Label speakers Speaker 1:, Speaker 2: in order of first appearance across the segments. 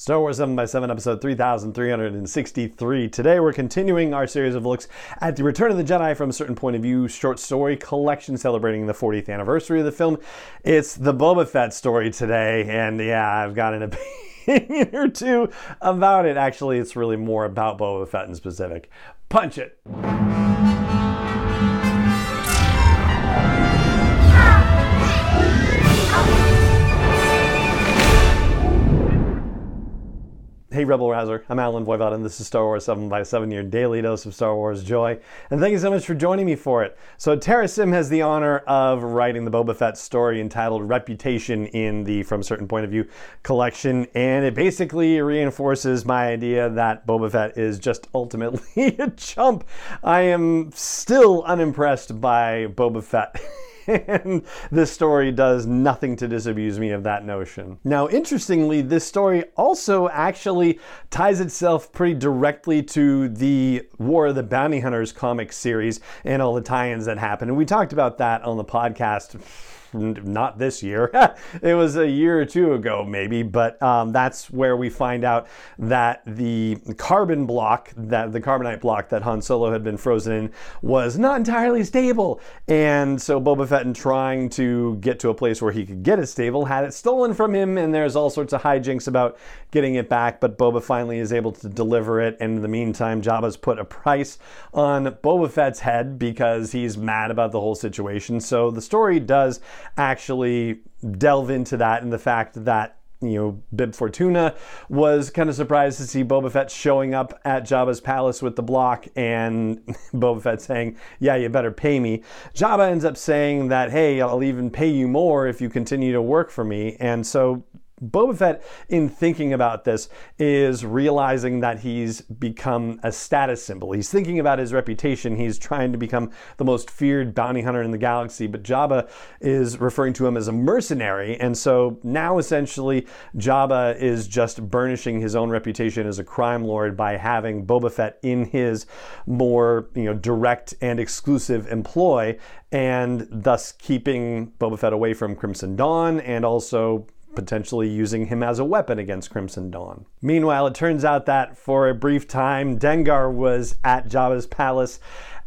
Speaker 1: Star Wars 7 by 7 episode 3363. Today we're continuing our series of looks at the Return of the Jedi from a certain point of view short story collection celebrating the 40th anniversary of the film. It's the Boba Fett story today, and yeah, I've got an opinion or two about it. Actually, it's really more about Boba Fett in specific. Punch it! Rebel Rouser, I'm Allen Voivod and this is Star Wars 7 by 7 your daily dose of Star Wars joy. And thank you so much for joining me for it. So Tara Sim has the honor of writing the Boba Fett story entitled Reputation in the From a Certain Point of View collection. And it basically reinforces my idea that Boba Fett is just ultimately a chump. I am still unimpressed by Boba Fett. and this story does nothing to disabuse me of that notion. Now, interestingly, this story also actually ties itself pretty directly to the War of the Bounty Hunters comic series and all the tie ins that happen. And we talked about that on the podcast not this year. it was a year or two ago, maybe, but um, that's where we find out that the carbon block, that the carbonite block that Han Solo had been frozen in, was not entirely stable. And so Boba Fett, in trying to get to a place where he could get it stable, had it stolen from him, and there's all sorts of hijinks about getting it back. But Boba finally is able to deliver it, and in the meantime, Jabba's put a price on Boba Fett's head because he's mad about the whole situation. So the story does actually delve into that and the fact that you know, Bib Fortuna was kind of surprised to see Boba Fett showing up at Jabba's palace with the block and Boba Fett saying, Yeah, you better pay me. Jabba ends up saying that, Hey, I'll even pay you more if you continue to work for me. And so Boba Fett, in thinking about this, is realizing that he's become a status symbol. He's thinking about his reputation. He's trying to become the most feared bounty hunter in the galaxy, but Jabba is referring to him as a mercenary. And so now, essentially, Jabba is just burnishing his own reputation as a crime lord by having Boba Fett in his more you know, direct and exclusive employ, and thus keeping Boba Fett away from Crimson Dawn and also potentially using him as a weapon against Crimson Dawn. Meanwhile, it turns out that for a brief time, Dengar was at Jabba's palace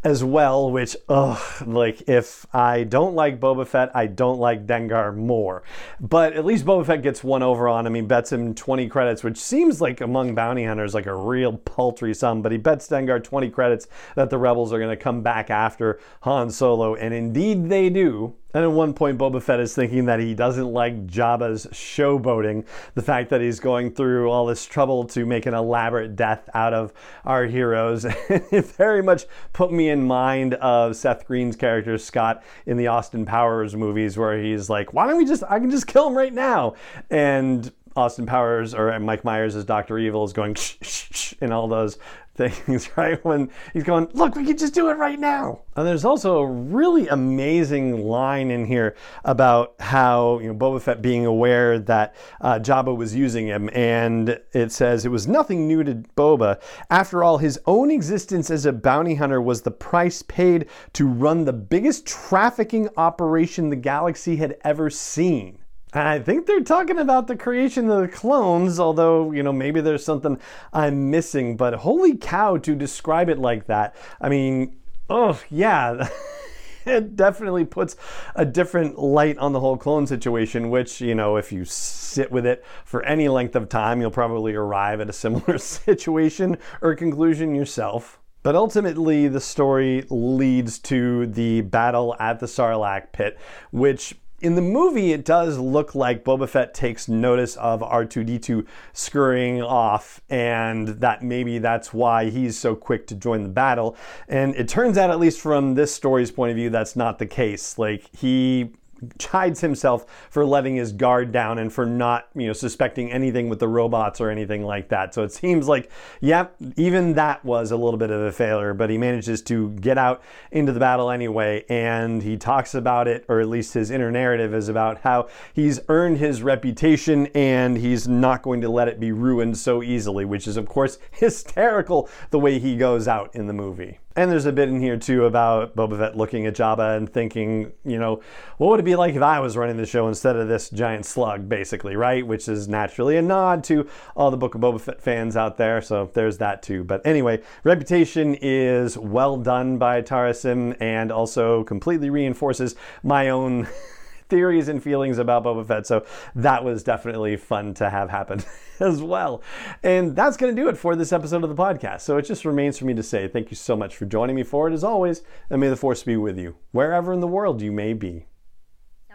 Speaker 1: as well, which, ugh, like if I don't like Boba Fett, I don't like Dengar more. But at least Boba Fett gets one over on him. He bets him 20 credits, which seems like among bounty hunters like a real paltry sum, but he bets Dengar 20 credits that the rebels are going to come back after Han Solo, and indeed they do. And at one point, Boba Fett is thinking that he doesn't like Jabba's showboating, the fact that he's going through all this trouble to make an elaborate death out of our heroes. it very much put me in mind of Seth Green's character Scott in the Austin Powers movies, where he's like, "Why don't we just? I can just kill him right now." And Austin Powers or Mike Myers as Dr. Evil is going shh, shh, shh, in all those things, right? When he's going, look, we can just do it right now. And there's also a really amazing line in here about how, you know, Boba Fett being aware that uh, Jabba was using him. And it says, it was nothing new to Boba. After all, his own existence as a bounty hunter was the price paid to run the biggest trafficking operation the galaxy had ever seen. I think they're talking about the creation of the clones, although, you know, maybe there's something I'm missing, but holy cow to describe it like that. I mean, oh, yeah. it definitely puts a different light on the whole clone situation, which, you know, if you sit with it for any length of time, you'll probably arrive at a similar situation or conclusion yourself. But ultimately, the story leads to the battle at the Sarlacc pit, which in the movie, it does look like Boba Fett takes notice of R2D2 scurrying off, and that maybe that's why he's so quick to join the battle. And it turns out, at least from this story's point of view, that's not the case. Like, he chides himself for letting his guard down and for not, you know, suspecting anything with the robots or anything like that. So it seems like, yep, even that was a little bit of a failure, but he manages to get out into the battle anyway. And he talks about it, or at least his inner narrative is about how he's earned his reputation and he's not going to let it be ruined so easily, which is, of course, hysterical the way he goes out in the movie. And there's a bit in here too about Boba Fett looking at Jabba and thinking, you know, what would it be like if I was running the show instead of this giant slug, basically, right? Which is naturally a nod to all the Book of Boba Fett fans out there. So there's that too. But anyway, Reputation is well done by Tara Sim and also completely reinforces my own. theories and feelings about Boba Fett. So that was definitely fun to have happen as well. And that's going to do it for this episode of the podcast. So it just remains for me to say thank you so much for joining me for it as always, and may the force be with you wherever in the world you may be.